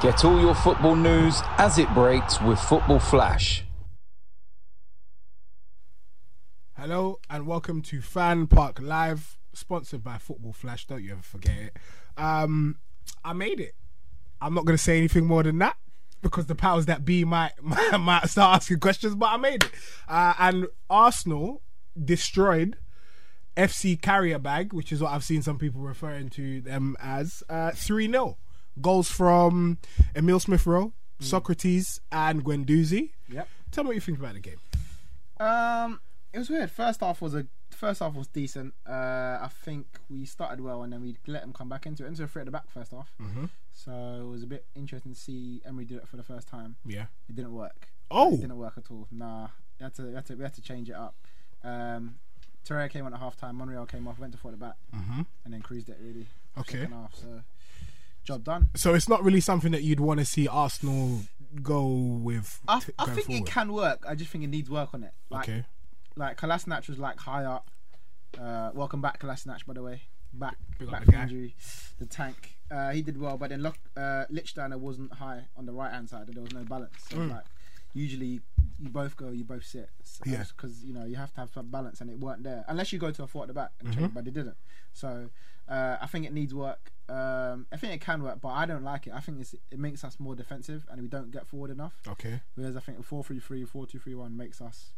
Get all your football news as it breaks with Football Flash. Hello and welcome to Fan Park Live, sponsored by Football Flash. Don't you ever forget it. Um, I made it. I'm not going to say anything more than that because the powers that be might might, start asking questions. But I made it. Uh, and Arsenal destroyed FC Carrier Bag, which is what I've seen some people referring to them as, uh, three 0 Goals from Emile Smith Rowe, Sokratis, and Guendouzi. Yep. Tell me what you think about the game. Um, it was weird. First half was a first half was decent. Uh, I think we started well and then we let them come back into it. Into a three at the back first half. Mm-hmm. So it was a bit interesting to see Emery do it for the first time. Yeah. It didn't work. Oh. it didn't work at all. Nah, we had to we had to, we had to change it up. Um, Torreira came on at half time. Monreal came off, went to four at the back, Mm-hmm. and then cruised it really. Okay. Half, so job done. So it's not really something that you'd want to see Arsenal go with. I, t- I think forward. it can work. I just think it needs work on it. Like, Okay. like Kolasinac was like high up. Uh, welcome back, Kolasinac, by the way. Back, Big back from injury. The tank. Uh, he did well, but then look, uh, Lichtsteiner wasn't high on the right hand side, and there was no balance. So like, usually you both go, you both sit. Mm. Yeah. Because you know you have to have some balance, and it weren't there unless you go to a four at the back, and Mm-hmm. change, but they didn't. So uh, I think it needs work. Um, I think it can work, but I don't like it. I think it's, it makes us more defensive, and we don't get forward enough. Okay. Whereas I think a 4 3 3, 4 2 3 1 makes us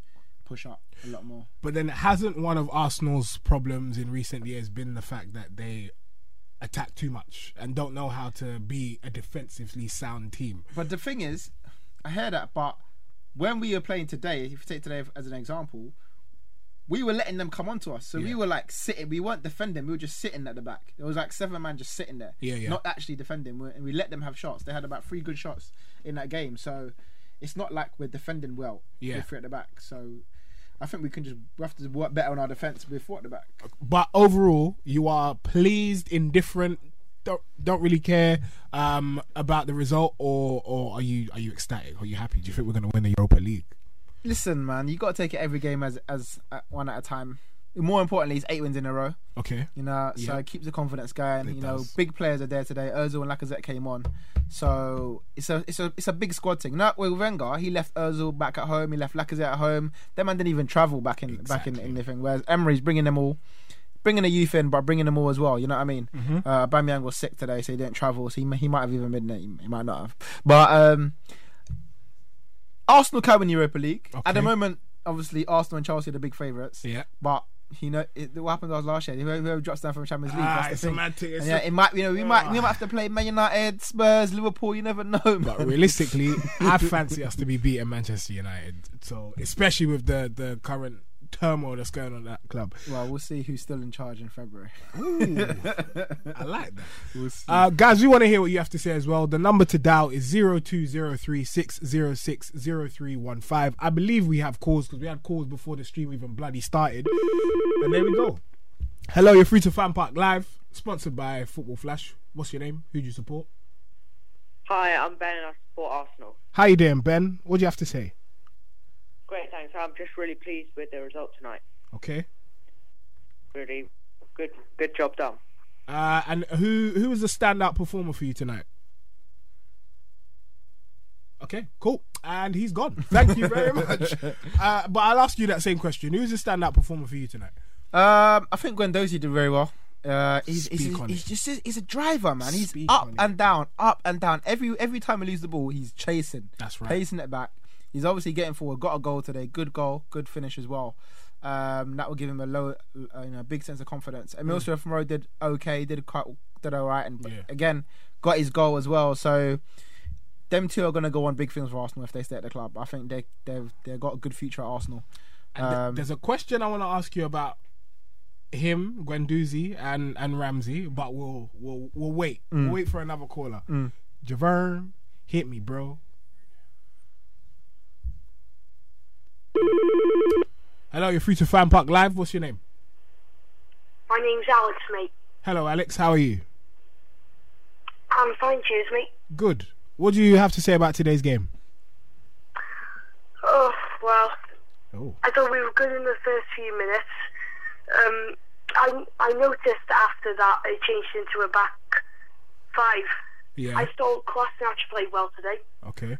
push up a lot more. But then hasn't one of Arsenal's problems in recent years been the fact that they attack too much and don't know how to be a defensively sound team? But the thing is, I hear that, but when we were playing today, if you take today as an example, we were letting them come onto us. So we were like sitting, we weren't defending, we were just sitting at the back. There was like seven man just sitting there, Yeah, yeah. not actually defending. We- And we let them have shots. They had about three good shots in that game. So it's not like we're defending well Yeah. with three at the back. So I think we can just we have to work better on our defense four at the back. But overall, you are pleased, indifferent, don't don't really care um, about the result, or or are you are you ecstatic? Are you happy? Do you think we're going to win the Europa League? Listen, man, you got to take it every game as as uh, one at a time. More importantly, it's eight wins in a row. Okay. You know, so Yeah. it keeps the confidence going. It you know, does. big players are there today. Özil and Lacazette came on, so it's a it's a it's a big squad thing. Not with Wenger, he left Özil back at home. He left Lacazette at home. Them man didn't even travel back in back in, in the thing. Whereas Emery's bringing them all, bringing the youth in, but bringing them all as well. You know what I mean? Mm-hmm. Uh, Bamiyang was sick today, so he didn't travel. So he he might have even been there. He, he might not have. But um, Arsenal can win Europa League at the moment. Obviously, Arsenal and Chelsea are the big favourites. Yeah. But you know it, what happened to us last year? Whoever, whoever drops down from Champions League, Ah, that's the thing. mad thing. It's And yeah, it might. You know, we might we might have to play Man United, Spurs, Liverpool. You never know. But realistically, I fancy us to be beating Manchester United. So especially with the the current turmoil that's going on at that club. Well, we'll see who's still in charge in February. I like that. Uh, guys, we want to hear what you have to say as well. The number to dial is 020360600315. I believe we have calls because we had calls before the stream even bloody started. And there we go. Hello, you're free to Fan Park Live, sponsored by Football Flash. What's your name? Who do you support? Hi, I'm Ben and I support Arsenal. How you doing, Ben? What do you have to say? Great, thanks. I'm just really pleased with the result tonight. Okay. Really good, good job done. Uh, and who who was the standout performer for you tonight? Okay, cool. And he's gone. Thank you very much. Uh, but I'll ask you that same question. Who's the standout performer for you tonight? Um, I think Guendouzi did very well. Uh, he's, he's, Speak he's just he's a driver, man. He's Speak up and down, up and down. Every every time he loses the ball, he's chasing. That's right. Pacing it back. He's obviously getting forward. Got a goal today. Good goal. Good finish as well. Um, that will give him a low, uh, you know, big sense of confidence. Emile Smith Rowe did okay. Did quite did all right, and Mm. Yeah. again got his goal as well. So them two are going to go on big things for Arsenal if they stay at the club. I think they they've they've got a good future at Arsenal. And th- Um, there's a question I want to ask you about him, Guendouzi, and and Ramsey, but we'll we'll we'll wait. Mm. We'll wait for another caller. Javern, hit me, bro. Hello, you're free to Fan Park Live. What's your name? My name's Alex, mate. Hello, Alex. How are you? I'm fine, cheers, mate. Good. What do you have to say about today's game? Oh, well, Oh, I thought we were good in the first few minutes. Um, I I noticed after that it changed into a back five. yeah. I thought Kolasinac played well today. Okay.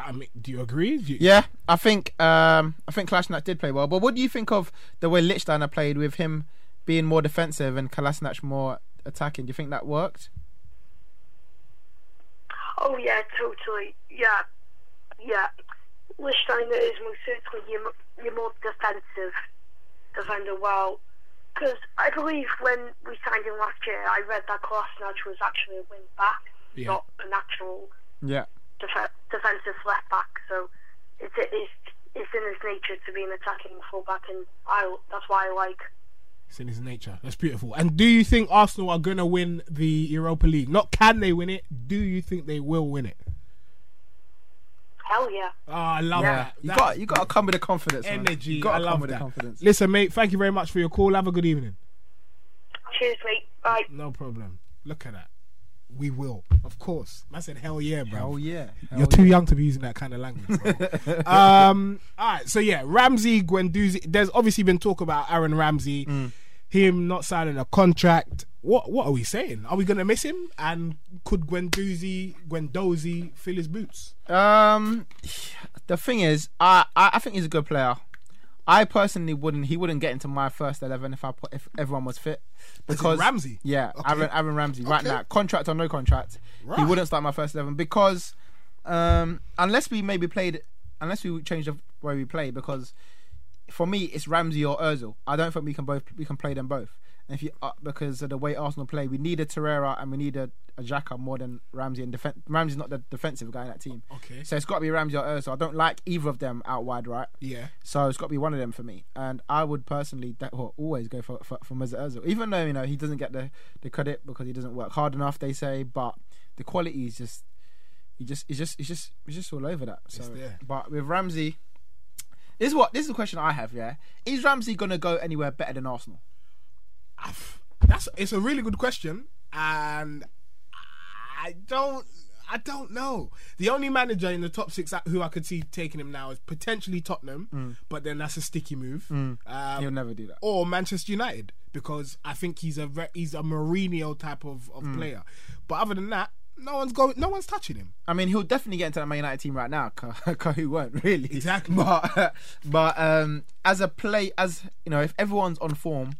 I mean, do you agree? Do you- Yeah, I think um, I think Kolasinac did play well. But what do you think of the way Lichtsteiner played with him being more defensive and Kolasinac more attacking? Do you think that worked? Oh yeah, totally. Yeah, yeah. Lichtsteiner is most certainly your, your more defensive defender. Well, because I believe when we signed him last year, I read that Kolasinac was actually a wing back, Yeah. not a natural Yeah. Def- defensive left back. So it's it's it's in his nature to be an attacking fullback, and I that's why I like. It's in his nature. That's beautiful. And do you think Arsenal are going to win the Europa League? Not can they win it? Do you think they will win it? Hell yeah. Oh, I love Yeah, that. you That got you got to come with the confidence. man. energy. You got I to love come with that. the confidence. Listen, mate. Thank you very much for your call. Have a good evening. Cheers, mate. Bye. No problem. Look at that. We will, of course. I said, hell yeah, bro. Hell yeah. Hell You're too young to be using that kind of language. Bro. um, all right, so yeah, Ramsey, Guendouzi. There's obviously been talk about Aaron Ramsey, Mm. him not signing a contract. What what are we saying? Are we gonna miss him? And could Guendouzi, Guendouzi fill his boots? Um, the thing is, I, I I think he's a good player. I personally wouldn't. He wouldn't get into my first eleven if I put if everyone was fit. Because Ramsey? yeah, Okay. Aaron, Aaron Ramsey, right Okay. now, contract or no contract, he wouldn't start my first eleven because um unless we maybe played unless we change the way we play because for me it's Ramsey or Özil. I don't think we can both we can play them both. And if you uh, because of the way Arsenal play, we need a Torreira and we need a, a Xhaka more than Ramsey. And defen- Ramsey's not the defensive guy in that team. Okay. So it's got to be Ramsey or Özil. I don't like either of them out wide, right? Yeah. So it's got to be one of them for me. And I would personally that, well, always go for, for, for Mesut Ozil. Even though, you know, he doesn't get the, the credit because he doesn't work hard enough, they say. But the quality is just, he just, he's just, he's just, he's just all over that. So. But with Ramsey, this is what, this is the question I have, yeah. Is Ramsey going to go anywhere better than Arsenal? That's it's a really good question, and I don't I don't know. The only manager in the top six who I could see taking him now is potentially Tottenham, but then that's a sticky move. Um, He'll never do that. or Manchester United because I think he's a he's a Mourinho type of, of player. But other than that, no one's going, no one's touching him. I mean, he'll definitely get into the Man United team right now. Cause who won't really? Exactly. But but um, as a play, as you know, if everyone's on form,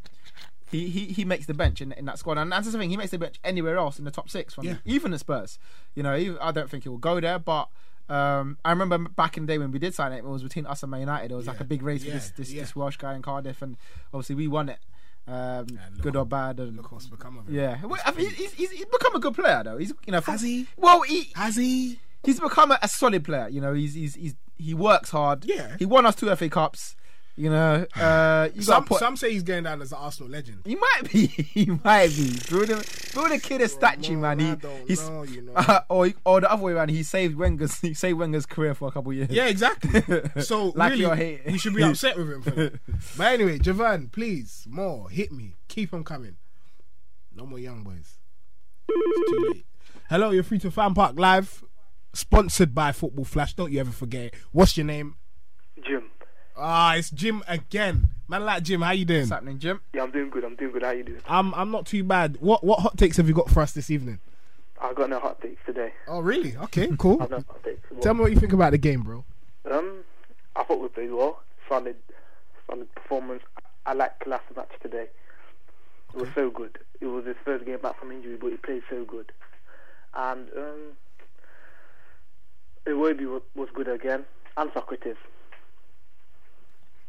he he, he makes the bench in, in that squad, and that's the thing. He makes the bench anywhere else in the top six, from Yeah. even at Spurs. You know, even, I don't think he will go there, but. Um, I remember back in the day when we did sign it, it was between us and Man United. It was like a big race Yeah. for this this, Yeah. this Welsh guy in Cardiff, and obviously we won it, um, look good or bad. And Look what's become of him. yeah, well, I mean, he's, he's, he's become a good player though. He's you know, Has he? Well, he Has he? he's become a, a solid player. You know, he's he's he's he works hard. Yeah. he won us two FA Cups. You know, uh, you Some put. some say he's going down as an Arsenal legend. he might be. He might be. Build a build a kid a statue, man. He I he's know, you know. or or the other way around. He saved Wenger's he saved Wenger's career for a couple of years. Yeah, exactly. So Like really, your hate. we should be upset with him for that. But anyway, Javan, please, more hit me, keep on coming. No more young boys. It's too late. Hello, you're free to Fan Park Live, sponsored by Football Flash. Don't you ever forget. it. What's your name? Jim. Ah, it's Jim again. Man, like Jim, how you doing? What's happening, Jim? Yeah, I'm doing good. I'm doing good. How you doing? I'm I'm not too bad. What what hot takes have you got for us this evening? I got no hot takes today. Oh, really? Okay, cool. I've no hot takes. Tell me what you think about the game, bro. Um, I thought we played well. Solid, solid performance. I like Kolasinac today. It was so good. It was his first game back from injury, but he played so good. And um, Iwobi was, was good again, and Sokratis.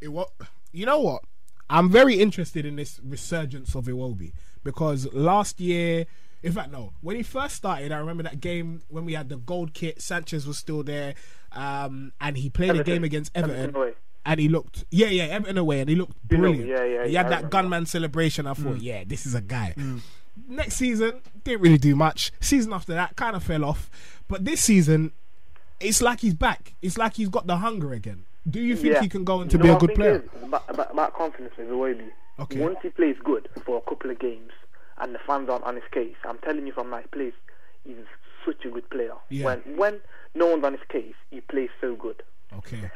It what you know what? I'm very interested in this resurgence of Iwobi because last year In fact, no. When he first started, I remember that game when we had the gold kit. Sanchez was still there, um, and he played a game against Everton, Everton and he looked, yeah, yeah, Everton away, and he looked brilliant. yeah, yeah, He had I that gunman celebration. I Mm. thought, yeah, this is a guy. Next season, didn't really do much. Season after that, kind of fell off. But this season, it's like he's back. It's like he's got the hunger again. Do you think Yeah. he can go on You to know be a good player? it is About, about, about confidence with Iwobi. Okay. Once he plays good for a couple of games and the fans aren't on his case, I'm telling you from my place, he's such a good player. Yeah. When when no one's on his case, he plays so good. Okay.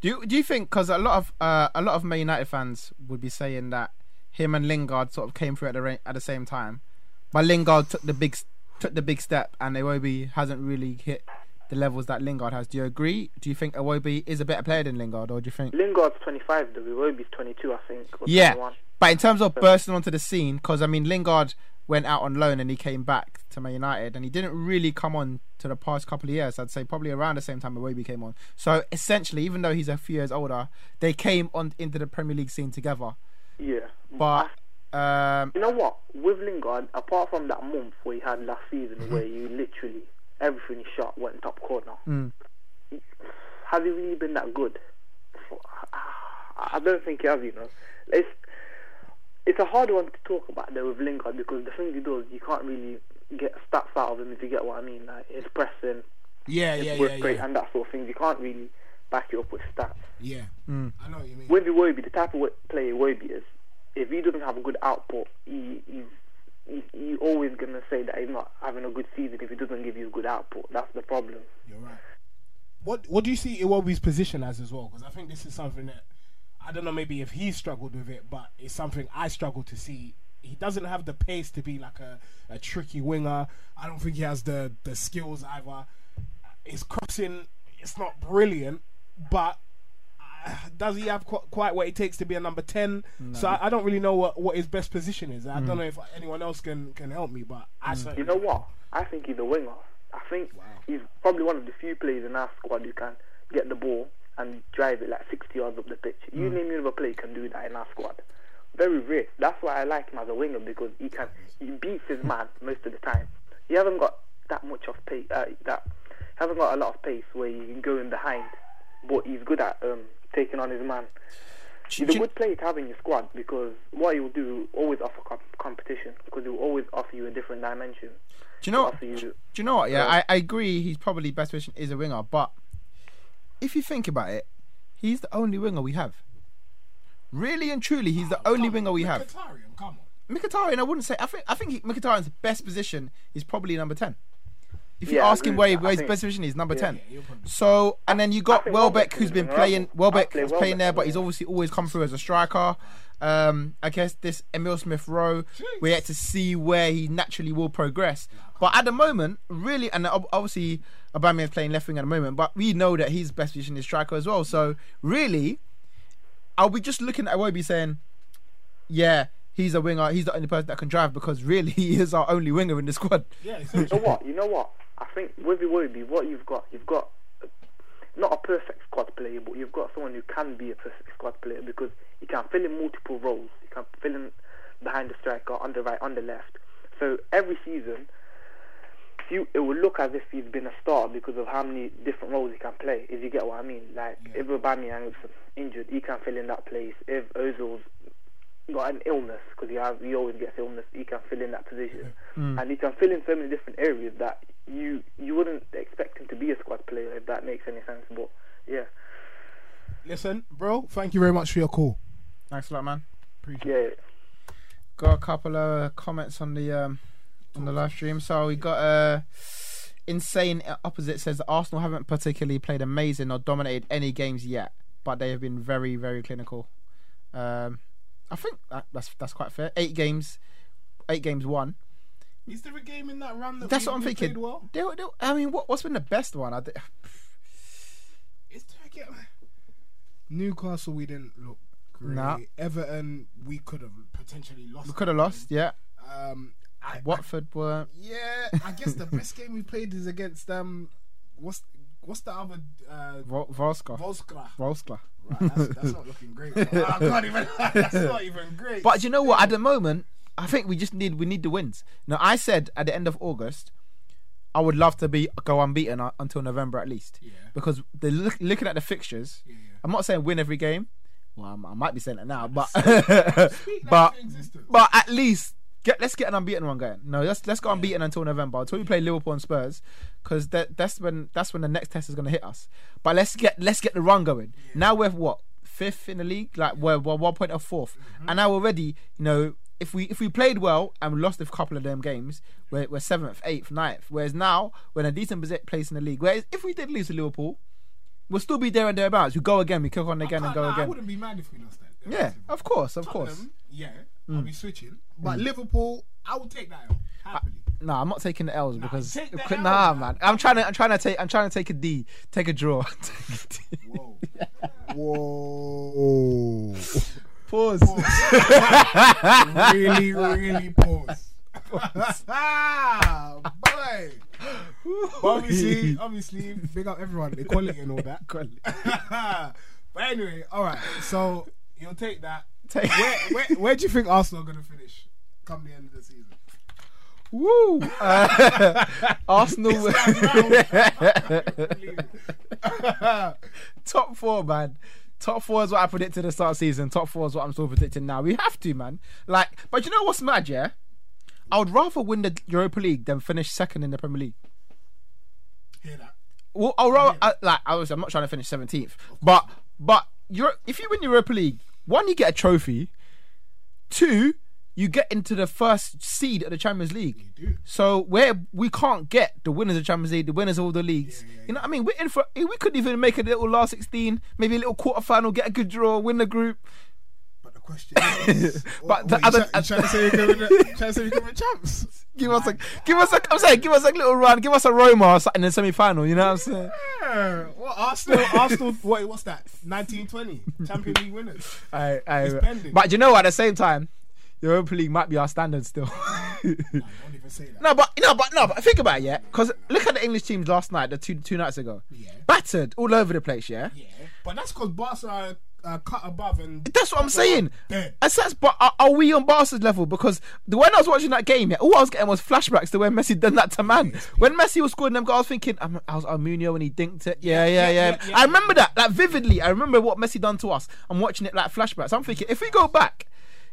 Do you do you think because a lot of uh, a lot of Man United fans would be saying that him and Lingard sort of came through at the ra- at the same time, but Lingard took the big took the big step and Iwobi hasn't really hit the levels that Lingard has. Do you agree? Do you think Iwobi is a better player than Lingard, or do you think? Lingard's 25 though, Iwobi's 22 I think. Or Yeah, 21. but in terms of bursting onto the scene, because I mean Lingard went out on loan and he came back to Man United, and he didn't really come on to the past couple of years. I'd say probably around the same time Iwobi came on. So essentially, even though he's a few years older, they came on into the Premier League scene together. Yeah. But um, You know what? With Lingard, apart from that month where he had last season, Mm-hmm. where you literally everything he shot went top corner, Mm. has he really been that good? I don't think he has. You know, it's it's a hard one to talk about though with Lingard because the thing he does, you can't really get stats out of him if you get what I mean. Like his pressing, Yeah, his yeah, work yeah, rate, yeah. and that sort of thing. You can't really back it up with stats. Yeah. Mm. I know what you mean. With Iwobi, the type of player Iwobi is, if he doesn't have a good output, he, he's he, he always gonna say that he's not having a good season if he doesn't give you a good output. That's the problem. You're right. What What do you see Iwobi's position as as well? Because I think this is something that I don't know. Maybe if he struggled with it, but it's something I struggle to see. He doesn't have the pace to be like a, a tricky winger. I don't think he has the the skills either. His crossing, it's not brilliant, but uh, does he have qu- quite what it takes to be a number ten? So I, I don't really know what, what his best position is. I don't know if anyone else can, can help me, but I You know what? I think he's a winger. I think he's probably one of the few players in our squad who can get the ball and drive it like 60 yards up the pitch. You name me another player can do that in our squad. Very rare. That's why I like him as a winger because he can he beats his man most of the time. He hasn't got that much of pace. Uh, that hasn't got a lot of pace where he can go in behind, but he's good at um, taking on his man. He's a good player to have in your squad because what he will do always offer comp- competition because he will always offer you a different dimension. Do you know? Offer you Do you know what? Yeah, Yeah. I, I agree. He's probably best position is a winger, but if you think about it, he's the only winger we have. Really and truly, he's the only winger we have. Mkhitaryan, come on. Mkhitaryan, I wouldn't say. I think I think he, Mkhitaryan's best position is probably number ten. If you Yeah, I ask him agree where, with that. where I his think- best position is, number yeah, ten. Yeah, So and then you got think Welbeck, Welbeck who's is been an playing. Welbeck I'd play was playing Welbeck there, as but he's obviously always come through as a striker. Um, I guess this Emile Smith Rowe, we're yet to see where he naturally will progress. But at the moment, really, and obviously obviously is playing left wing at the moment, but we know that his best position is striker as well. So really, are we just looking at Iwobi saying, "Yeah, he's a winger. He's the only person that can drive," because really, he is our only winger in the squad. Yeah, You know what? You know what? I think with Iwobi, what you've got, you've got not a perfect squad player, but you've got someone who can be a perfect squad player because he can fill in multiple roles. He can fill in behind the striker, on the right, on the left. So every season, you it will look as if he's been a star because of how many different roles he can play. If you get what I mean, like if Aubameyang's injured, he can fill in that place. If Ozil's got an illness because he has he always gets illness. He can fill in that position, mm. and he can fill in so many different areas that you you wouldn't expect him to be a squad player if that makes any sense. But yeah, Listen, bro, thank you very much for your call. Thanks a lot, man. Appreciate yeah. It. Got a couple of uh, comments on the um on the live stream. So we got uh insane opposite says that Arsenal haven't particularly played amazing or dominated any games yet, but they have been very very clinical. Um, I think that, that's that's quite fair. Eight games, eight games won. Is there a game in that run that That's we, what I'm we thinking. played well? They, they, I mean, what what's been the best one? I, d- Is there a game? Newcastle, we didn't look great. Nah. Everton, we could have potentially lost. we could have lost. Yeah. Um, I, Watford were. yeah, I guess the best game we played is against um, what's what's the other uh, Vol-. Vorskla. Right, that's, that's not looking great. I can't even. That's not even great. But you know what? At the moment, I think we just need we need the wins. Now I said at the end of August, I would love to be go unbeaten uh, until November at least. Yeah. Because the look, looking at the fixtures, yeah. I'm not saying win every game. Well, I'm, I might be saying it now, but but but at least get let's get an unbeaten one going. No, let's let's go unbeaten until November until we play Liverpool and Spurs because that that's when that's when the next test is going to hit us. But let's get let's get the run going. Now we're what fifth in the league, like we're, we're one point of 4th Mm-hmm. and now already you know. If we if we played well and we lost a couple of them games, we're, we're seventh, eighth, ninth. Whereas now we're in a decent place in the league. Whereas if we did lose to Liverpool, we'll still be there and thereabouts. We go again, we kick on again and go nah, I wouldn't be mad if we lost that. Yeah, of course, of course. Tottenham, Yeah, Mm. I'll be switching. But Liverpool, I will take that L happily. No, I'm not taking the L's because take the L, nah, man. man. I'm trying to, I'm trying to take, I'm trying to take a D, take a draw. Whoa. Whoa. Pause. really, really pause. ah, boy. But obviously, obviously, big up everyone, equality and all that. but anyway, all right. So you'll take that. Take- Where, where, where do you think Arsenal are going to finish come the end of the season? Woo! Uh, Arsenal top four, man. Top four is what I predicted at the start of the season. Top four is what I'm still predicting now. We have to, man. Like, but you know what's mad? Yeah, I would rather win the Europa League than finish second in the Premier League. Hear that? Well, I'll rather, I, like I was, I'm not trying to finish seventeenth, but but you're if you win Europa League, one you get a trophy, two you get into the first seed of the Champions League. do. So where we can't get the winners of the Champions League, the winners of all the leagues, you know what I mean? We're in for we could even make a little last sixteen, maybe a little quarter final, get a good draw, win the group. But the question is, But what, the what, you, other- try, you trying to say you're going to trying to say you're going to champs? Give us a, give us a, I'm saying, give us a little run, give us a Roma or something in the semi final. You know what I'm saying? Yeah. What Arsenal? Arsenal. What, what's that? 1920 Champions League winners. I, I, but you know? At the same time, the Europa League might be our standard still. Don't even say that. no, but no, but no, but think about it, yeah. Because look at the English teams last night, the two two nights ago, Yeah. battered all over the place, yeah. Yeah, but that's because Barca are uh, cut above and. That's what I'm saying. Dead. And that's, but are, are we on Barca's level? Because the when I was watching that game, yeah, all I was getting was flashbacks to when Messi done that to man. When Messi was scoring them goals, I was thinking, um, I was Almunia when he dinked it. Yeah, yeah, yeah. yeah, yeah. I remember that, like vividly. I remember what Messi done to us. I'm watching it like flashbacks. I'm thinking, if we go back.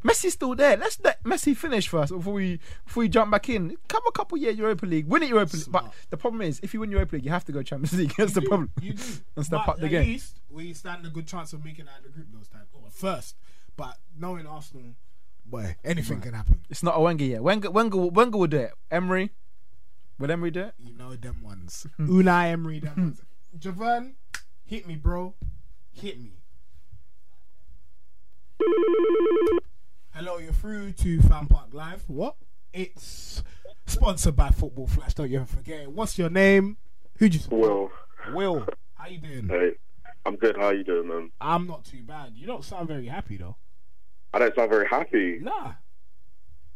Messi's still there. Let's let Messi finish first before we before we jump back in. Come a couple year Europa League, win it Europa League. But the problem is, if you win Europa League, you have to go Champions League. That's the You do, problem. You do. And step But up the at game. least we stand a good chance of making it out of the group those times. Or first. But knowing Arsenal, boy, anything can happen. It's not a Wenger yet. Wenger, Wenger, Wenger will do it. Emery, will Emery do it? You know them ones. Unai Emery, them ones. Javon, hit me, bro. Hit me. Hello, you're through to Fan Park Live. What? It's sponsored by Football Flash. Don't you ever forget it. What's your name? Who do you support? Will, Will. How you doing? hey, I'm good. How you doing, man? I'm not too bad. You don't sound very happy though. I don't sound very happy. Nah.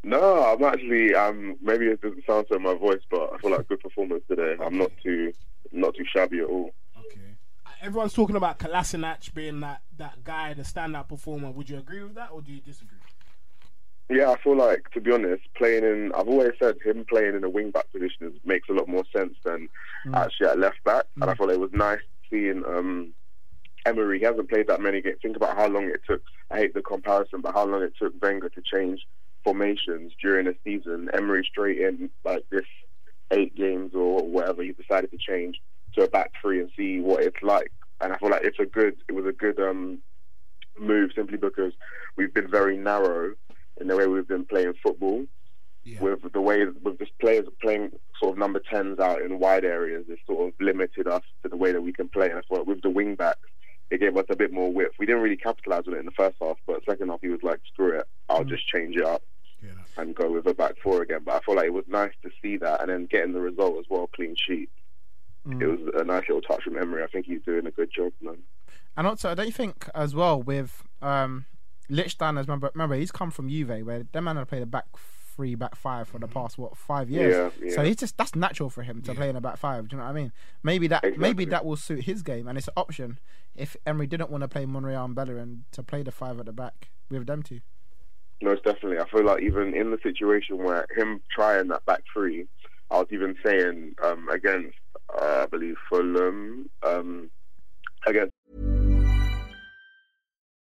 No, I'm actually. Um, maybe it doesn't sound so in my voice, but I feel like good performance today. I'm not too, not too shabby at all. Okay. Uh, Everyone's talking about Kolasinac being that, that guy, the standout performer. Would you agree with that or do you disagree? Yeah, I feel like, to be honest, playing in. I've always said him playing in a wing back position is, makes a lot more sense than actually at left back. And I thought it was nice seeing um, Emery. He hasn't played that many games. Think about how long it took. I hate the comparison, but how long it took Wenger to change formations during a season. Emery straight in like this eight games or whatever he decided to change to a back three and see what it's like. And I feel like it's a good. It was a good um, move simply because we've been very narrow in the way we've been playing football. Yeah. With the way with just players playing sort of number tens out in wide areas, it's sort of limited us to the way that we can play. And I thought with the wing backs, it gave us a bit more width. We didn't really capitalise on it in the first half, but second half he was like, "Screw it, I'll just change it up Yeah. and go with a back four again." But I feel like it was nice to see that, and then getting the result as well, clean sheet. It was a nice little touch from Emery. I think he's doing a good job, man. And also, I don't think as well with um, Lichstein as remember, remember he's come from Juve where that man had played a back three, back five for the past what five years. Yeah, yeah. So he's just that's natural for him to play in a back five. Do you know what I mean? Maybe that maybe that will suit his game, and it's an option if Emery didn't want to play Monreal and Bellerin to play the five at the back with them two. Most definitely. I feel like even in the situation where him trying that back three, I was even saying um, against, uh, I believe, Fulham, um, against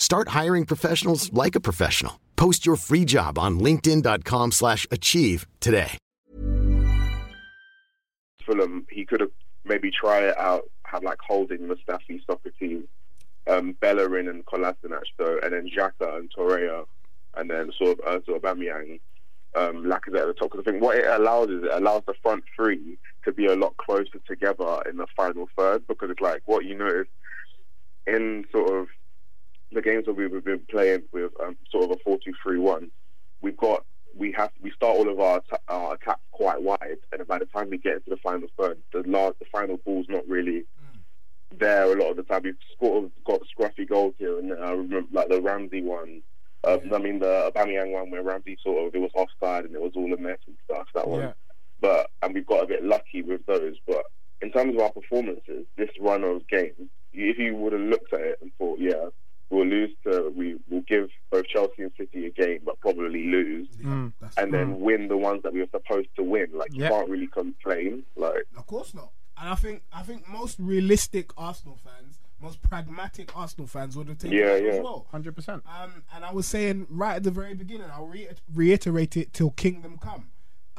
Start hiring professionals like a professional. Post your free job on linkedin.com/achieve slash achieve today. Fulham, he could have maybe try it out, have like Holding, Mustafi, Sokratis, um, Bellerin and Kolasinac, so, and then Xhaka and Torreira, and then sort of sort Aubameyang, um, Lacazette at the top. Because I think what it allows is it allows the front three to be a lot closer together in the final third. Because it's like what you notice in sort of the games that we've been playing with um, sort of a four-two-three-one, we've got we have we start all of our, our attacks quite wide, and by the time we get into the final third, the last the final ball's not really there a lot of the time. We've sort of got scruffy goals here, and I remember like the Ramsey one. Uh, I mean the Aubameyang one where Ramsey sort of it was offside and it was all a mess and stuff. That one, Yeah. but and we've got a bit lucky with those. But in terms of our performances, this run of games, if you would have looked at it and thought, yeah, we'll lose to we will give both Chelsea and City a game, but probably lose, Mm. And then win the ones that we were supposed to win. Like you can't really complain. Like Of course not. And I think I think most realistic Arsenal fans, most pragmatic Arsenal fans would have taken Yeah, it as yeah. well. Hundred percent. Um, and I was saying right at the very beginning, I'll re- reiterate it till kingdom come.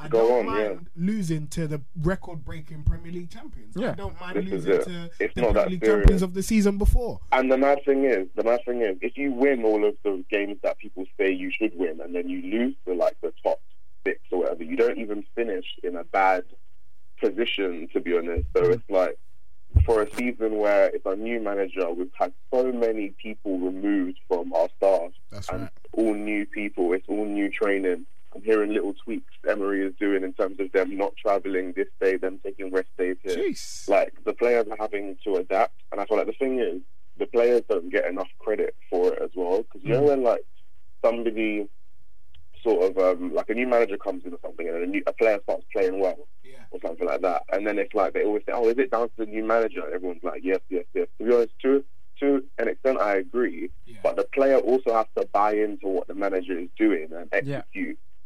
I Go don't on, mind losing to the record-breaking Premier League champions. I Yeah. don't mind This losing it. to It's the not Premier League serious. champions of the season before. And the mad thing is, the mad thing is, if you win all of the games that people say you should win, and then you lose to like the top six or whatever, you don't even finish in a bad position, to be honest. So it's like for a season where it's a new manager, we've had so many people removed from our staff, That's and right. all new people. It's all new training. I'm hearing little tweaks Emery is doing in terms of them not travelling this day, them taking rest days here Jeez. like the players are having to adapt, and I feel like the thing is the players don't get enough credit for it as well because you know when like somebody sort of um, like a new manager comes in or something and a, new, a player starts playing well Yeah. or something like that, and then it's like they always say, "Oh, is it down to the new manager?" And everyone's like, "Yes, yes, yes." To be honest, to to an extent, I agree, Yeah. but the player also has to buy into what the manager is doing and Yeah.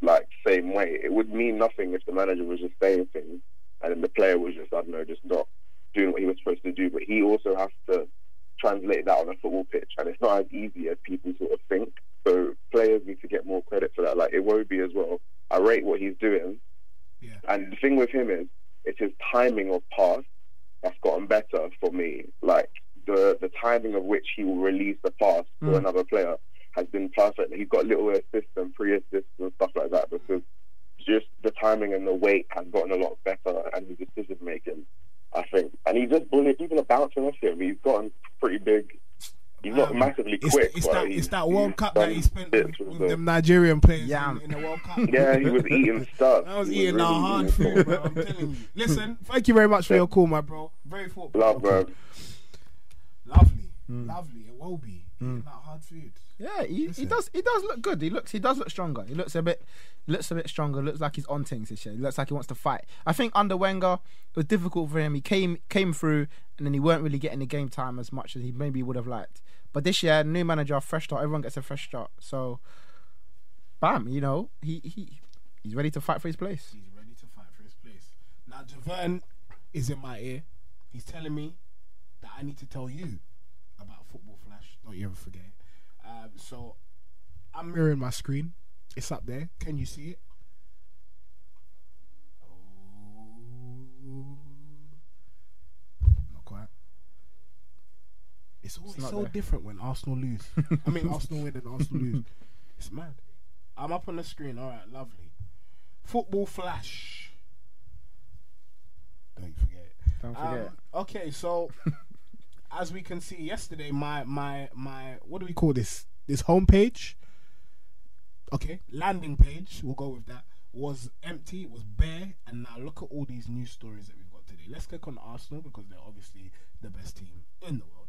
Like same way. It would mean nothing if the manager was just saying things and then the player was just I don't know, just not doing what he was supposed to do. But he also has to translate that on a football pitch, and it's not as easy as people sort of think. So players need to get more credit for that. Like Iwobi as well. I rate what he's doing, Yeah. and the thing with him is it's his timing of pass that's gotten better for me. Like the the timing of which he will release the pass to Mm. another player has been perfect. He's got little assists and pre-assists and stuff like that because just the timing and the weight has gotten a lot better and his decision making, I think. And he just bullied people are bouncing off him. He's gotten pretty big. He's not Um, massively It's, quick. it's but that he's- it's that World Cup that he spent with, with the- them Nigerian players Yam. in, in the World Cup. Yeah, he was eating stuff. I was He eating our hard food, bro. I'm telling you. Listen, thank you very much for your call, my bro. Very thoughtful. Love, bro. Lovely, Mm. lovely. It will be eating that hard food. Yeah, he, he does. He does look good. He looks. He does look stronger. He looks a bit. Looks a bit stronger. Looks like he's on things this year. He looks like he wants to fight. I think under Wenger, it was difficult for him. He came came through, and then he weren't really getting the game time as much as he maybe would have liked. But this year, new manager, fresh start. Everyone gets a fresh start. So, bam, you know, he he he's ready to fight for his place. He's ready to fight for his place. Now, Javern is in my ear. He's telling me that I need to tell you about Football Flash. Don't you ever forget so, I'm mirroring my screen. It's up there. Can you see it? Oh. Not quite. It's always not so there. different when Arsenal lose. I mean, Arsenal win and Arsenal lose. It's mad. I'm up on the screen. All right, lovely. Football Flash. Don't forget it. Don't forget. Um, okay, so as we can see yesterday, my my my what do we call this? this homepage, okay, landing page, we'll go with that, was empty, was bare, and now look at all these news stories that we've got today. Let's click on Arsenal because they're obviously the best team in the world.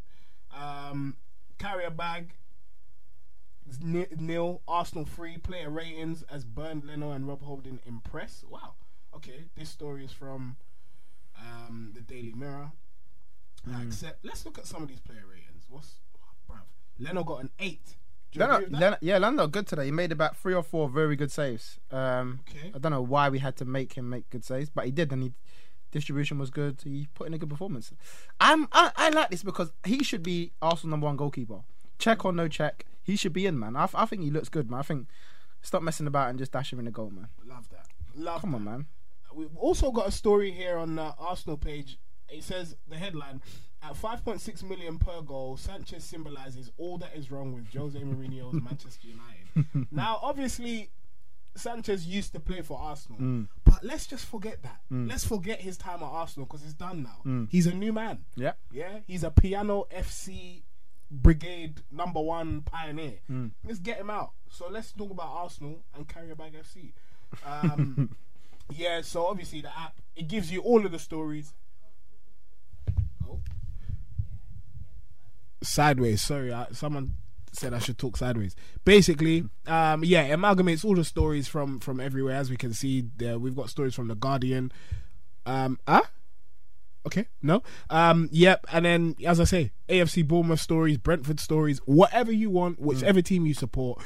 Um, carrier bag, nil, Arsenal free, player ratings as Bernd Leno and Rob Holding impress. Wow, okay, this story is from um, the Daily Mirror. Mm. Except, let's look at some of these player ratings. What's, Leno got an 8 Leonard, Leonard, yeah, Lando, good today. He made about three or four very good saves. Um, okay. I don't know why we had to make him make good saves, but he did, and he distribution was good. He put in a good performance. I'm, I, I like this because he should be Arsenal number one goalkeeper. Check or no check, he should be in, man. I, I think he looks good, man. I think stop messing about and just dash him in the goal, man. Love that. Love Come that. on, man. We've also got a story here on the Arsenal page. It says the headline at 5.6 million per goal, Sanchez symbolizes all that is wrong with Jose Mourinho's Manchester United. now, obviously, Sanchez used to play for Arsenal, mm. but let's just forget that. Mm. Let's forget his time at Arsenal because it's done now. Mm. He's a new man. Yeah. Yeah, he's a piano FC brigade number one pioneer. Let's get him out. So let's talk about Arsenal and Carrier Bag FC. Um, yeah, so obviously the app it gives you all of the stories. Oh. Sideways, sorry, I, someone said I should talk sideways. Basically, um, yeah, amalgamates all the stories from from everywhere. As we can see, there we've got stories from the Guardian. Um, ah, Okay, no. Um, yep, and then as I say, AFC Bournemouth stories, Brentford stories, whatever you want, whichever team you support,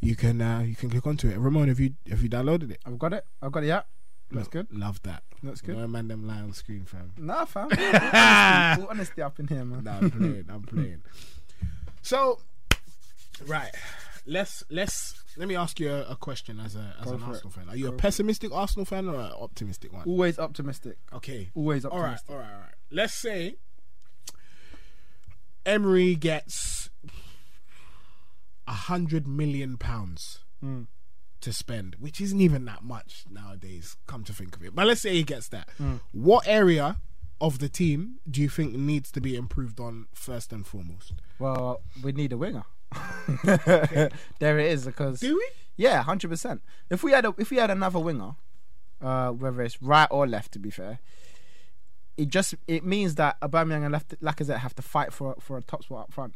you can uh, you can click onto it. Ramon, have you have you downloaded it? I've got it. I've got it. Yeah, that's good. Love that. That's good. No man, them lie on screen, fam. Nah, fam. All honesty, all honesty up in here, man. No, I'm playing. I'm playing. So, right, let's let's let me ask you a, a question as a as Go an for it. Arsenal fan. Are you a pessimistic Arsenal fan or an optimistic one? Always optimistic. Okay. Always optimistic. all right, all right. Let's say Emery gets a hundred million pounds Hmm. To spend, which isn't even that much nowadays. Come to think of it, but let's say he gets that. Hmm. What area of the team do you think needs to be improved on first and foremost? Well, we need a winger. there it is because Do we? yeah, hundred percent. If we had a, if we had another winger, uh, whether it's right or left, to be fair, it just it means that Aubameyang and left Lacazette have to fight for for a top spot up front.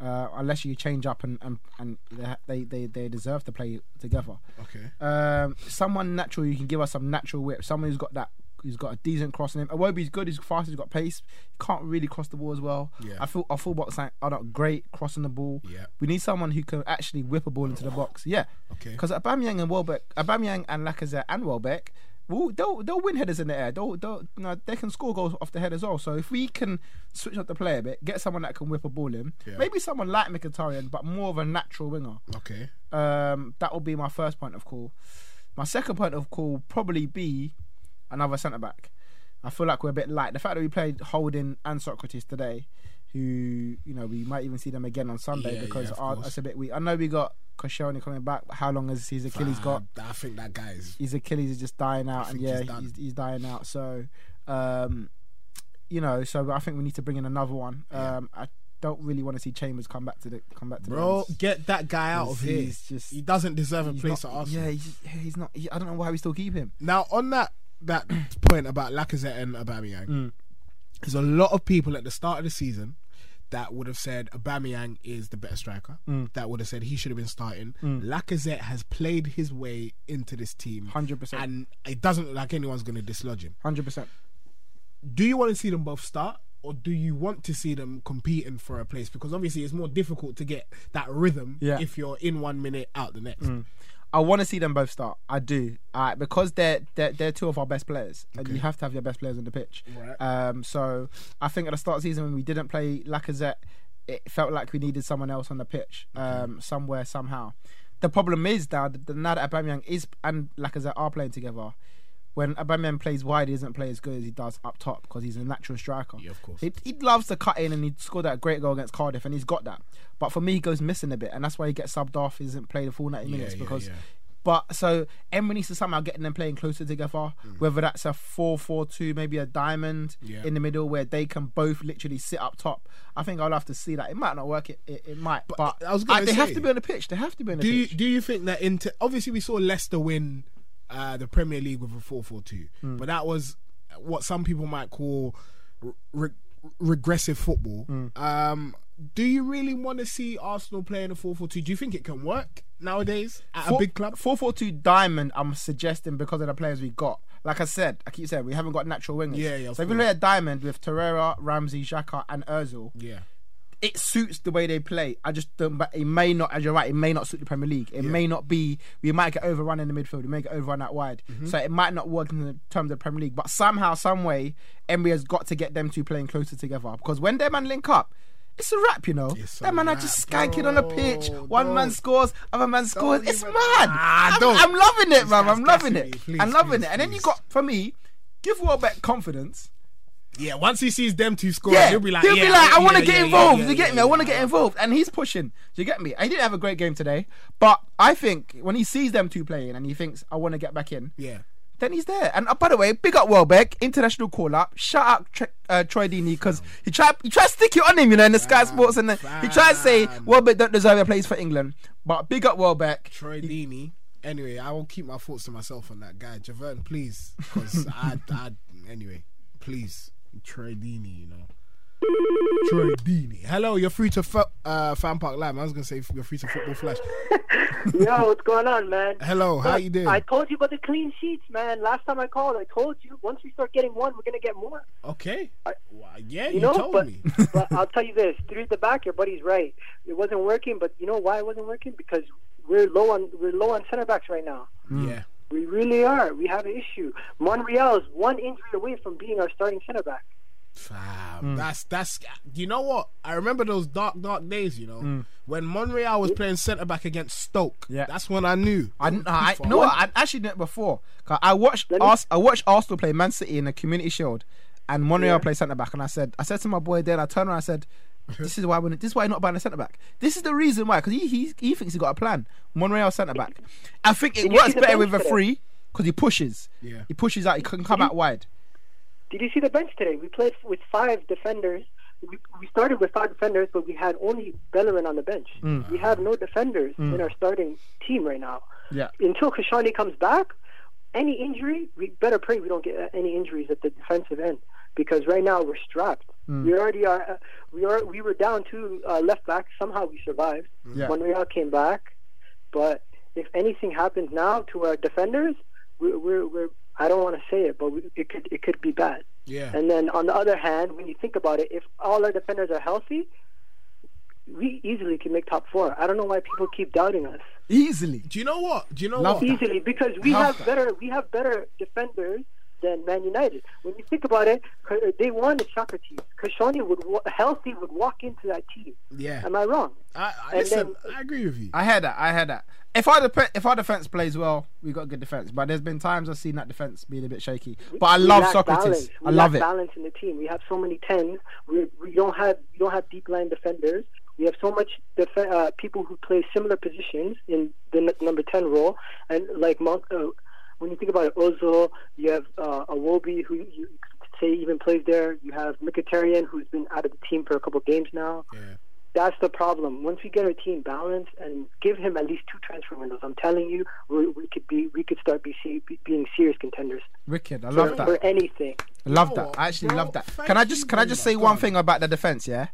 Uh, unless you change up and and, and they, they they deserve to play together. Okay. Um, someone natural you can give us some natural whip. Someone who's got that who's got a decent cross in him. Iwobi's good. He's fast. He's got pace. He can't really cross the ball as well. Yeah. I feel our fullbacks are are not great crossing the ball. Yeah. We need someone who can actually whip a ball into the box. Yeah. Okay. Because Aubameyang and Welbeck, Aubameyang and Lacazette and Welbeck. Well, they'll they'll win headers in the air. They'll, they'll you know, they can score goals off the head as well. So if we can switch up the play a bit, get someone that can whip a ball in, Yeah. maybe someone like Mkhitaryan, but more of a natural winger. Okay. Um, that will be my first point of call. My second point of call probably be another centre back. I feel like we're a bit light. The fact that we played Holding and Sokratis today, who you know we might even see them again on Sunday Yeah, because yeah, our, that's a bit weak. I know we got Koscielny coming back. How long has his Achilles got? I think that guy is. His Achilles is just dying out, and yeah, he's he's, he's dying out. So, um, you know, so I think we need to bring in another one. Um, I don't really want to see Chambers come back to the come back to Bro, the get that guy out of here. He's just- he doesn't deserve a place not- at Arsenal. Yeah, he's, he's not. He, I don't know why we still keep him. Now, on that that point about Lacazette and Aubameyang, Mm. there's a lot of people at the start of the season that would have said Aubameyang is the better striker. Mm. That would have said he should have been starting. Lacazette has played his way into this team, 100%. and it doesn't look like anyone's going to dislodge him. Hundred percent. Do you want to see them both start? Or do you want to see them competing for a place? Because obviously it's more difficult to get that rhythm Yeah. if you're in one minute out the next. I want to see them both start. I do, uh, because they're, they're they're two of our best players, and you have to have your best players on the pitch. Right. Um, so I think at the start of the season when we didn't play Lacazette, it felt like we needed someone else on the pitch, um, somewhere somehow. The problem is now that now that Aubameyang is and Lacazette are playing together. When Aubameyang plays wide, he doesn't play as good as he does up top because he's a natural striker. Yeah, of course. He, he loves to cut in and he scored that great goal against Cardiff and he's got that. But for me, he goes missing a bit, and that's why he gets subbed off. He doesn't play the full ninety minutes yeah, because. yeah. But so Emery needs to somehow get them playing closer together, whether that's a 4-4-2, maybe a diamond Mm. Yeah. in the middle where they can both literally sit up top. I think I'll have to see that. It might not work. It it, it might, but, I was gonna they have to be on the pitch. They have to be on the Do you pitch. do you think that into obviously we saw Leicester win uh, the Premier League with a four four two, Hmm. but that was what some people might call re- regressive football. Mm. Um, do you really want to see Arsenal playing a 4 4 2? Do you think it can work nowadays at a big club? Four four two diamond. I'm suggesting because of the players we got. Like I said, I keep saying we haven't got natural wingers. Yeah, yeah, So if we course. play a diamond with Torreira, Ramsey, Xhaka, and Özil, Yeah. It suits the way they play. I just don't. But it may not, as you're right, it may not suit the Premier League. It may not be. We might get overrun in the midfield. We may get overrun out wide. Mm-hmm. So it might not work in the terms of the Premier League. But somehow, some way, Emery has got to get them two playing closer together because when them man link up. It's a wrap, you know. It's a Them man are wrap, just skanking on the pitch. One man scores, other man scores. It's even- mad. Ah, I'm. I'm loving it, man. I'm loving it. Please, I'm loving please, it. And then you got for me, give Welbeck confidence. Yeah, once he sees them two score, Yeah, he'll be like, he'll yeah, be like, I yeah, want to yeah, get yeah, involved. you get me? I want to get involved, and he's pushing. Do you get me? He didn't have a great game today, but I think when he sees them two playing and he thinks, I want to get back in, Yeah. then he's there. And uh, by the way, big up Welbeck, international call up. Shout out Tre- uh, Troy Deeney because he tried he tried to stick it on him, you know, in the Sky Sports, and then he tried to say. Welbeck don't deserve a place for England. But big up Welbeck. Troy Deeney. Anyway, I will keep my thoughts to myself on that guy. Javern, please. Because I, I, anyway, please. Troy Deeney, you know. Troy Deeney. Hello, you're free to fo- uh, Fan Park Live. I was going to say you're free to Football Flash. Yo, what's going on, man? Hello, how Look, you doing? I told you about the clean sheets, man. Last time I called, I told you once we start getting one, we're gonna get more. Okay. I- Well, yeah, You you, know, told but, me. but I'll tell you this: Through the back, your buddy's right. It wasn't working, but you know why it wasn't working? Because we're low on we're low on center backs right now. Yeah. We really are. We have an issue. Monreal is one injury away from being our starting center back. Fam, hmm. that's that's. You know what? I remember those dark, dark days. You know hmm. when Monreal was playing centre back against Stoke. Yeah. that's when I knew. I, I, I know I actually did it before. 'Cause I watched Let me- Ars- I watched Arsenal play Man City in the Community Shield, and Monreal play centre back. And I said, I said to my boy then, I turned around, I said, "This is why we're, this is why you're not buying a centre back. This is the reason why, because he, he he thinks he got a plan. Monreal centre back. I think it Did works better with a today? free because he pushes. Yeah. he pushes out. He can come you- out wide. Did you see the bench today? We played with five defenders. We, we started with five defenders, but we had only Bellerin on the bench. Mm. We have no defenders mm. in our starting team right now. Yeah. Until Koscielny comes back, any injury, we better pray we don't get any injuries at the defensive end because right now we're strapped. We already are. Uh, we are. We were down two uh, left back. Somehow we survived. Yeah. Monreal came back, but if anything happens now to our defenders, we're. we're, we're I don't want to say it, but we, it could it could be bad. Yeah. And then on the other hand, when you think about it, if all our defenders are healthy, we easily can make top four. I don't know why people keep doubting us. Easily. Do you know what? Do you know Love what? that. Easily because we Love have that. better we have better defenders than Man United. When you think about it, they wanted Sokratis. Koscielny would wa- healthy would walk into that team. Yeah. Am I wrong? I, I, listen, then- I agree with you. I heard that. I heard that. If our def- if our defense plays well, we got good defense. But there's been times I've seen that defense being a bit shaky. But I love lack Sokratis. balance. We I love lack it. Balance in the team. We have so many tens. We we don't have we don't have deep line defenders. We have so much def- uh, people who play similar positions in the n- number ten role, and like Monk. Uh, when you think about it, Ozil, you have uh, Iwobi, who you could say even plays there. You have Mkhitaryan, who's been out of the team for a couple of games now. Yeah. That's the problem. Once we get our team balanced and give him at least two transfer windows, I'm telling you, we, we could be we could start be, se- be being serious contenders Wicked. I for, love that. for anything. I love that. I actually bro? love that. Can I just can I just say one thing about the defense? Yeah,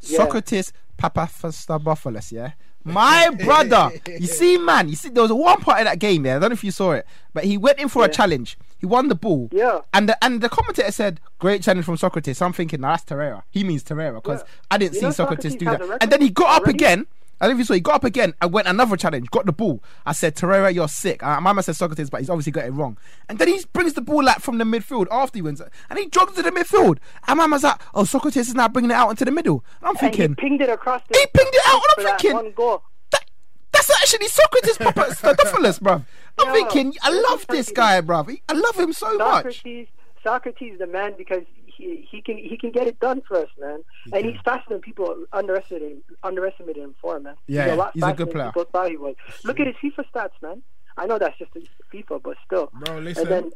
Yeah. Sokratis Papaphilus. Yeah, my brother. You see, man. You see, there was one part of that game. Yeah, I don't know if you saw it, but he went in for a challenge. He won the ball. Yeah. And the and the commentator said, "Great challenge from Sokratis." I'm thinking, now that's Torreira. He means Torreira because Yeah. I didn't You see Sokratis, Sokratis do that. And then he got up already? again. I don't know if you saw. He got up again and went another challenge. Got the ball. I said, Torreira, you're sick. Uh, my man said Sokratis, but he's obviously got it wrong. And then he brings the ball like from the midfield after he wins, it, and he jogs to the midfield. And my man's like, "Oh, Sokratis is now bringing it out into the middle." And I'm And thinking, he pinged it across the. He pinged it out, and I'm thinking- one goal. that, that's actually Sokratis proper Papaphilus, bruv. I'm thinking, I love Sokratis. this guy, bruv. I love him so much. Sokratis, Sokratis, is the man because he he can he can get it done for us, man. and he's faster than people underestimated him, underestimated him for, man. Yeah, he's a, lot he's a faster good than player. People thought he was. Look at his FIFA stats, man. I know that's just a FIFA, but still. Bro, listen. And then,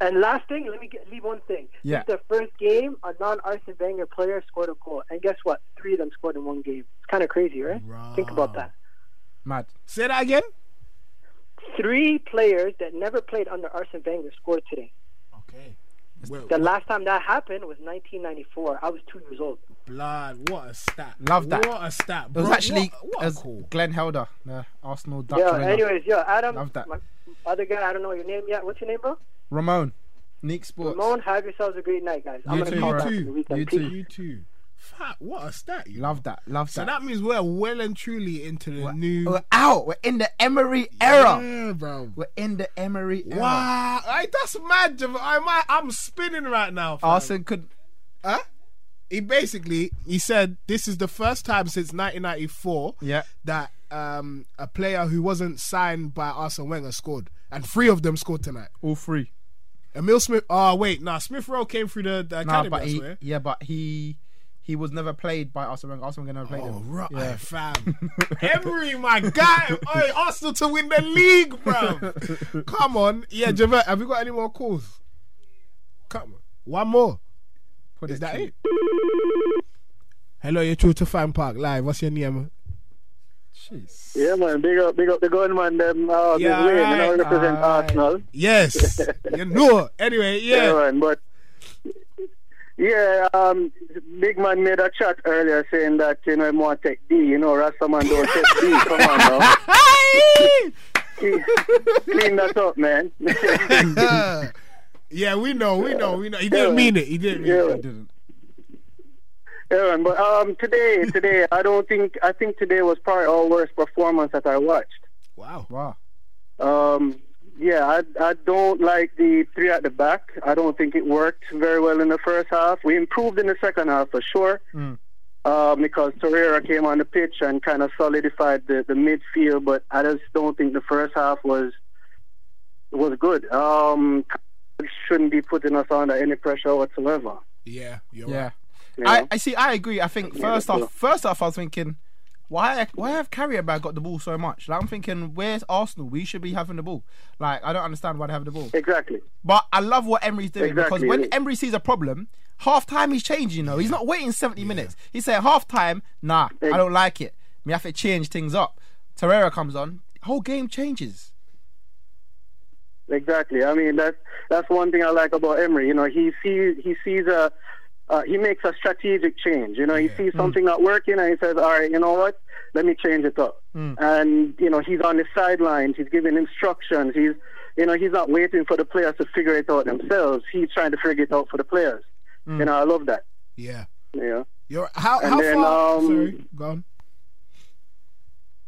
and last thing, let me get, leave one thing. Yeah. This the first game a non-Arsene Wenger player scored a goal, and guess what? Three of them scored in one game. It's kind of crazy, right? Think about that. Mad. Say that again. Three players that never played under Arsene Wenger scored today. Okay. Wait, The last time that happened was 1994. I was two years old. blood, what a stat. Love that. What a stat. It was actually what, what it a call. Glenn Helder, the Arsenal Dutch Yeah. winger. Anyways, yeah, Adam. Love that. My other guy, I don't know your name yet. What's your name, bro? Ramon, Neek Sports. Ramon. Have yourselves a great night, guys. I'm You gonna too, call You in the weekend. You too. You too. Fat, what a stat. You Love that. Love So that. So that means we're well and truly into the new. We're out. We're in the Emery era. Yeah, bro. We're in the Emery era. Wow, that's mad. Jav- I might, I'm spinning right now. fam. Arsenal could. Huh? He basically he said this is the first time since 1994 Yeah. that um, a player who wasn't signed by Arsene Wenger scored, and three of them scored tonight. All three. Emile Smith. Oh wait, nah. Smith Rowe came through the, the Nah, academy. but he, yeah, but he he was never played by Arsenal. Wenger. Arsene Wenger never played Oh, him. right, Yeah. fam. Emery, my guy. Oi, Arsenal to win the league, bro. Come on. Yeah, Javert, have you got any more calls? Come on. One more. Put Is it that to- it? Hello, you're true to Fan Park Live. What's your name? Jeez. Yeah, man. Big up, big up the gunman. Them uh, Yeah, yeah, way, right. you know, represent Alright. Arsenal. Yes. you know. Anyway, yeah. man. But yeah, um, big man made a chat earlier saying that you know he want to take D. You know, Rastaman don't take D. Come on now. Clean- Clean that up, man. yeah, we know, we know, we know. He didn't mean it. He didn't mean Yeah. it. He didn't. Yeah, man, but um, today, today, I don't think I think today was probably our worst performance that I watched. Wow. Wow. Um, yeah, I I don't like the three at the back. I don't think it worked very well in the first half. We improved in the second half for sure. Mm. Um, because Torreira came on the pitch and kind of solidified the, the midfield, but I just don't think the first half was was good. Um, shouldn't be putting us under any pressure whatsoever. Yeah, you're Yeah. right. you? I, I see. I agree. I think first that's off, first off, I was thinking, why why have Carrier bag got the ball so much? Like I'm thinking, where's Arsenal? We should be having the ball. Like I don't understand why they have the ball. exactly. But I love what Emery's doing because when Emery sees a problem, half time he's changing. You know, he's not waiting 70 minutes. He said half time, nah, I don't like it. We have to change things up. Torreira comes on, whole game changes. Exactly. I mean, that's that's one thing I like about Emery. You know, he sees he sees a uh, he makes a strategic change. You know, he sees something not working and he says, "All right, you know what? Let me change it up." And you know, he's on the sidelines. He's giving instructions. He's you know, he's not waiting for the players to figure it out themselves. He's trying to figure it out for the players. You know, I love that. Yeah. Yeah. You're how And how then, far? um, Sorry, go on.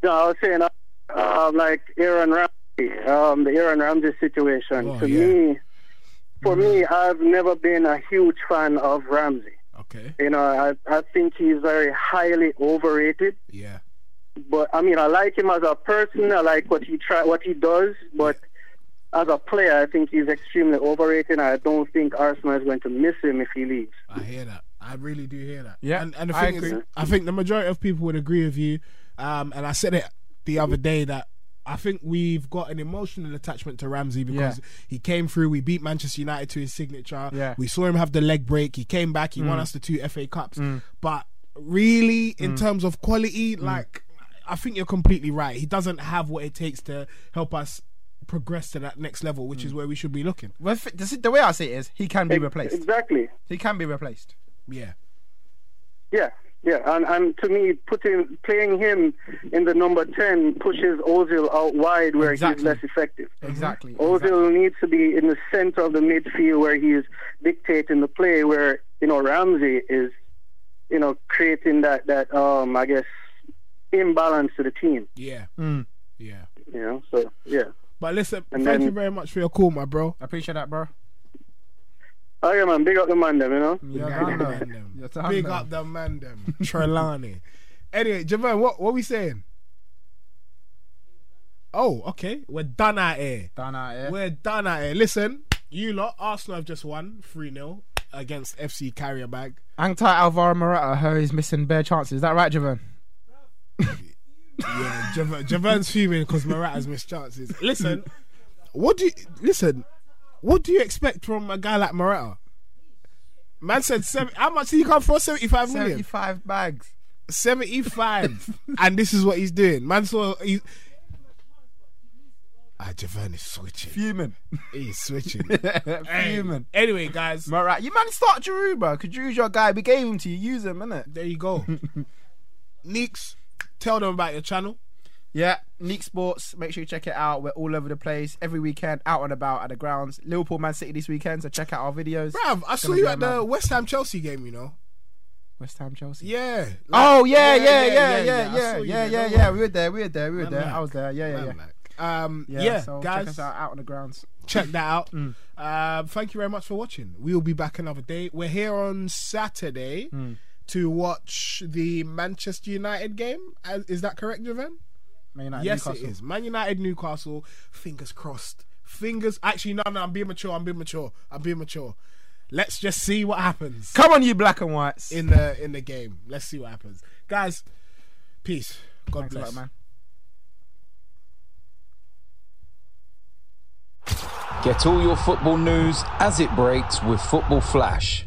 No, I was saying, uh, uh, like Aaron Ramsey, um, the Aaron Ramsey situation. Oh, to yeah. me, for me, I've never been a huge fan of Ramsey. Okay. You know, I I think he's very highly overrated. Yeah. But I mean, I like him as a person. I like what he try, what he does. But as a player, I think he's extremely overrated. I don't think Arsenal is going to miss him if he leaves. I hear that. I really do hear that. Yeah, and, and the I thing is, agree. I think the majority of people would agree with you. Um, and I said it the other day that I think we've got an emotional attachment to Ramsey because Yeah. he came through. We beat Manchester United to his signature. Yeah. We saw him have the leg break. He came back. He won Mm. us the two FA Cups. But really, in Mm. terms of quality, like I think you're completely right. He doesn't have what it takes to help us progress to that next level, which Mm. is where we should be looking. Well, if- this is- the way I see it is, he can be replaced. Exactly. He can be replaced. Yeah. Yeah, yeah, and and to me, putting playing him in the number ten pushes Ozil out wide where Exactly. he's less effective. Exactly. Ozil needs to be in the center of the midfield where he is dictating the play. Where you know Ramsey is, you know, creating that that um I guess imbalance to the team. Yeah. Mm. Yeah. You know, so yeah. But listen, And thank then- you very much for your call, my bro. I appreciate that, bro. Oh yeah, man, big up the man, them, you know. You're Big up the man them. You're Big up the man them. Trelawney. Anyway, Javon, what what we saying? Oh, okay. We're done out here. Done out here. We're done out here. Listen, you lot, Arsenal have just won 3 0 against FC Carrier Bag. Angtai Alvaro Morata, heard he's missing bare chances. Is that right, Javon? Yeah, Jav- Javon's fuming because Morata's missed chances. Listen, what do you listen? What do you expect from a guy like Morata? Man said seven. How much did he come for? Seventy-five million. 75 bags. 75 and this is what he's doing man saw he, Ah, Javern is switching. Fuming. He's switching. Hey, Fuming. Anyway, guys, right. You man start Giroud, bro. Because Giroud's your guy. We gave him to you. Use him, innit? there you go. Neeks, tell them about your channel. Yeah, Neek Sports. Make sure you check it out. We're all over the place every weekend, out and about at the grounds. Liverpool, Man City this weekend. So check out our videos. Bruv, I saw you at the. West Ham Chelsea game, you know. West Ham, Chelsea. Yeah. Oh yeah, yeah, yeah, yeah, yeah, yeah, yeah, yeah. We were there. We were there. We were there. I was there. Yeah, yeah, yeah. Um, Yeah, yeah, so guys, check us out out on the grounds. check that out. Mm. Um, thank you very much for watching. We will be back another day. We're here on Saturday Mm. to watch the Manchester United game. Uh, Is that correct, Javen? Man United, yes, Newcastle. it is. Man United, Newcastle. Fingers crossed. Fingers. Actually, no, no. I'm being mature. I'm being mature. I'm being mature. Let's just see what happens Come on, you black and whites. in the in the game. Let's see what happens, guys. Peace. God Thanks bless. lot, man. Get all your football news as it breaks with Football Flash.